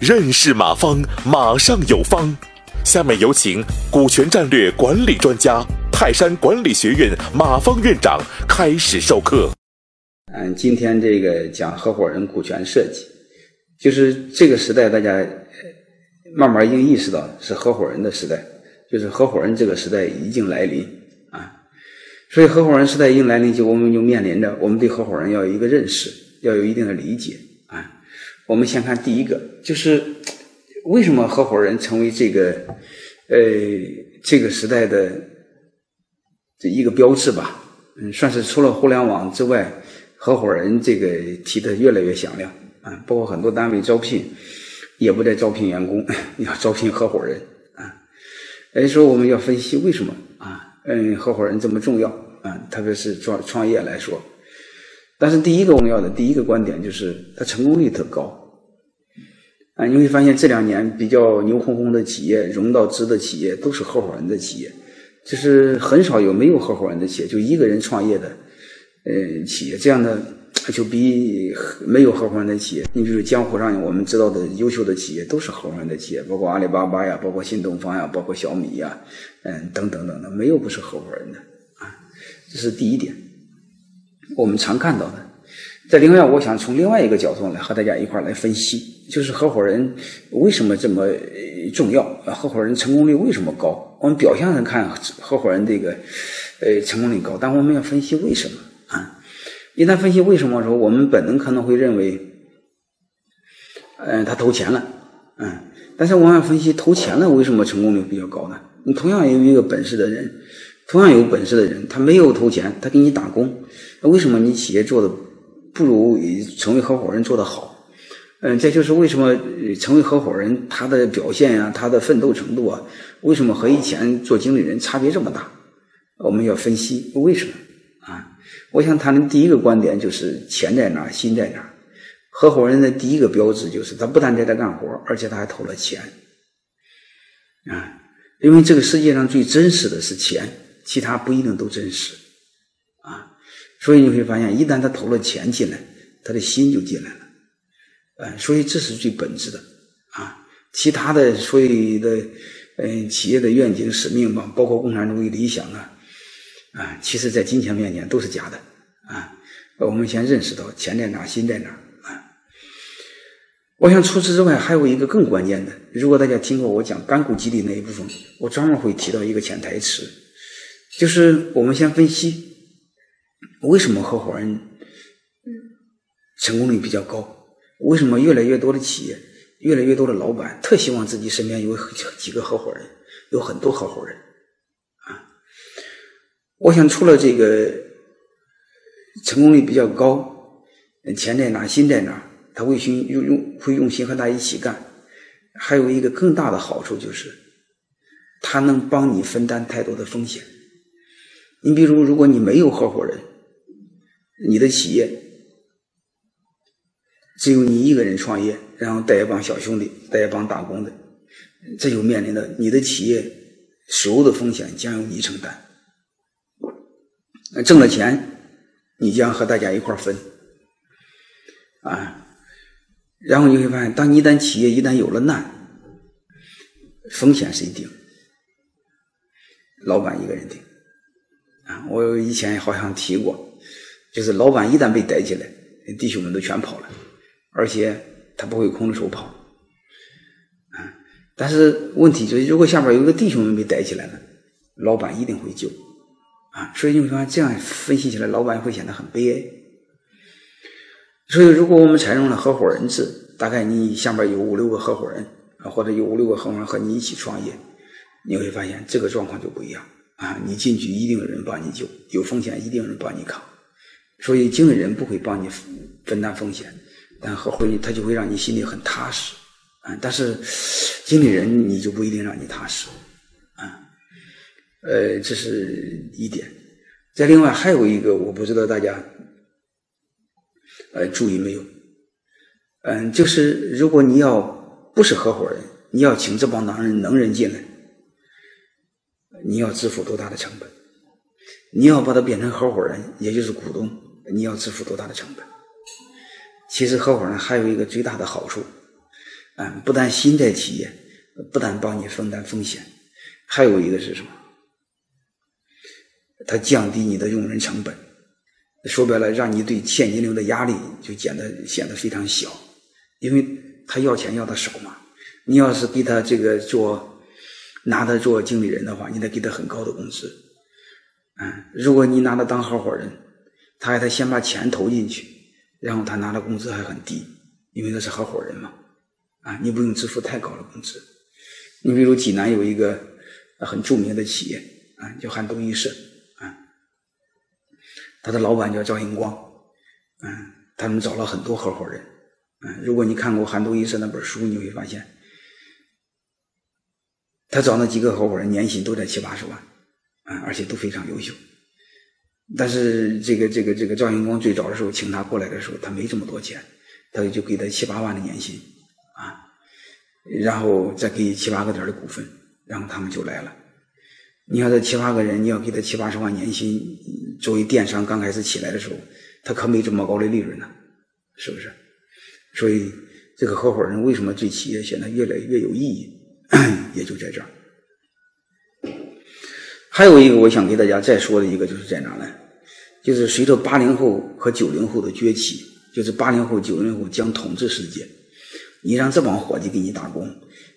认识马方，马上有方。下面有请股权战略管理专家、泰山管理学院马方院长开始授课。嗯，今天这个讲合伙人股权设计，就是这个时代大家慢慢已经意识到是合伙人的时代，就是合伙人这个时代已经来临。所以合伙人时代已经来临，就我们就面临着我们对合伙人要有一个认识，要有一定的理解啊。我们先看第一个，就是为什么合伙人成为这个呃这个时代的这一个标志吧？嗯，算是除了互联网之外。合伙人这个提的越来越响亮啊，包括很多单位招聘也不再招聘员工，要招聘合伙人啊。所以，说我们要分析为什么？嗯，合伙人这么重要啊，特别是创创业来说。但是第一个重要的第一个观点就是它成功率特高啊。你会发现这两年比较牛哄哄的企业、融到资的企业都是合伙人的企业，就是很少有没有合伙人的企业，就一个人创业的。呃，企业这样的就比没有合伙人的企业，你比如江湖上我们知道的优秀的企业都是合伙人的企业，包括阿里巴巴呀，包括新东方呀，包括小米呀，嗯，等等等等，没有不是合伙人的啊，这是第一点，我们常看到的。在另外，我想从另外一个角度来和大家一块来分析，就是合伙人为什么这么重要？合伙人成功率为什么高？我们表象上看合伙人这个呃成功率高，但我们要分析为什么。一旦分析为什么说，我们本能可能会认为，嗯，他投钱了，嗯，但是我们要分析投钱了为什么成功率比较高呢？你同样有一个本事的人，同样有本事的人，他没有投钱，他给你打工，那为什么你企业做的不如成为合伙人做的好？嗯，这就是为什么成为合伙人他的表现呀，他的奋斗程度啊，为什么和以前做经理人差别这么大？我们要分析为什么。我想谈的第一个观点就是钱在哪儿，心在哪儿。合伙人的第一个标志就是他不但在这干活，而且他还投了钱。啊，因为这个世界上最真实的是钱，其他不一定都真实。啊，所以你会发现，一旦他投了钱进来，他的心就进来了。嗯，所以这是最本质的。啊，其他的所有的嗯企业的愿景使命吧，包括共产主义理想啊。啊，其实，在金钱面前都是假的啊！我们先认识到钱在哪，心在哪啊！我想除此之外，还有一个更关键的。如果大家听过我讲干股激励那一部分，我专门会提到一个潜台词，就是我们先分析为什么合伙人嗯成功率比较高，为什么越来越多的企业，越来越多的老板特希望自己身边有几个合伙人，有很多合伙人。我想，除了这个成功率比较高，钱在哪，心在哪，他会心用用会用心和他一起干。还有一个更大的好处就是，他能帮你分担太多的风险。你比如，如果你没有合伙人，你的企业只有你一个人创业，然后带一帮小兄弟，带一帮打工的，这就面临的你的企业所有的风险将由你承担。挣了钱，你将和大家一块分，啊，然后你会发现，当你一旦企业一旦有了难，风险谁顶？老板一个人顶，啊，我以前好像提过，就是老板一旦被逮起来，弟兄们都全跑了，而且他不会空着手跑，啊，但是问题就是，如果下边有个弟兄们被逮起来了，老板一定会救。啊，所以你会发现这样分析起来，老板会显得很悲哀。所以，如果我们采用了合伙人制，大概你下边有五六个合伙人啊，或者有五六个合伙人和你一起创业，你会发现这个状况就不一样啊！你进去一定有人帮你救，有风险一定有人帮你扛。所以，经理人不会帮你分担风险，但合伙人他就会让你心里很踏实啊。但是，经理人你就不一定让你踏实。呃，这是一点。再另外还有一个，我不知道大家呃注意没有？嗯，就是如果你要不是合伙人，你要请这帮男人能人进来，你要支付多大的成本？你要把它变成合伙人，也就是股东，你要支付多大的成本？其实合伙人还有一个最大的好处，嗯，不但新在企业，不但帮你分担风险，还有一个是什么？它降低你的用人成本，说白了，让你对现金流的压力就显得显得非常小，因为他要钱要的少嘛。你要是给他这个做拿他做经理人的话，你得给他很高的工资。嗯，如果你拿他当合伙人，他还得先把钱投进去，然后他拿的工资还很低，因为他是合伙人嘛。啊，你不用支付太高的工资。你比如济南有一个很著名的企业啊，叫汉东一社。他的老板叫赵英光，嗯，他们找了很多合伙人，嗯，如果你看过韩都衣舍那本书，你会发现，他找那几个合伙人年薪都在七八十万，嗯，而且都非常优秀。但是这个这个这个赵英光最早的时候请他过来的时候，他没这么多钱，他就给他七八万的年薪，啊，然后再给七八个点的股份，然后他们就来了。你要这七八个人，你要给他七八十万年薪，作为电商刚开始起来的时候，他可没这么高的利润呢，是不是？所以这个合伙人为什么对企业现在越来越有意义，也就在这儿。还有一个我想给大家再说的一个就是在哪呢？就是随着八零后和九零后的崛起，就是八零后、九零后将统治世界，你让这帮伙计给你打工。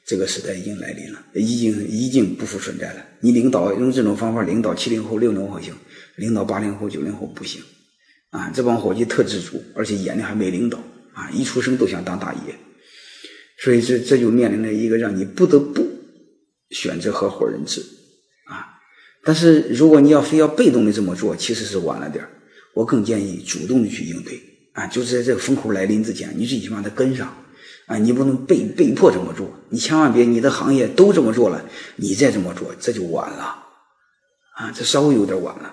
这个时代已经来临了，已经已经不复存在了。你领导用这种方法领导七零后、六零后行，领导八零后、九零后不行。啊，这帮伙计特知足，而且眼里还没领导啊，一出生都想当大爷。所以这这就面临着一个让你不得不选择合伙人制啊。但是如果你要非要被动的这么做，其实是晚了点我更建议主动的去应对啊，就是在这个风口来临之前，你最起码得跟上。啊，你不能被被迫这么做，你千万别你的行业都这么做了，你再这么做这就晚了，啊，这稍微有点晚了，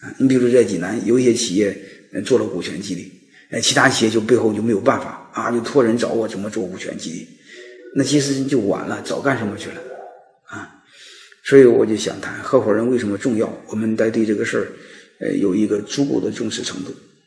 啊，你比如说在济南有一些企业做了股权激励，哎，其他企业就背后就没有办法啊，就托人找我怎么做股权激励，那其实就晚了，早干什么去了，啊，所以我就想谈合伙人为什么重要，我们得对这个事儿，呃，有一个足够的重视程度。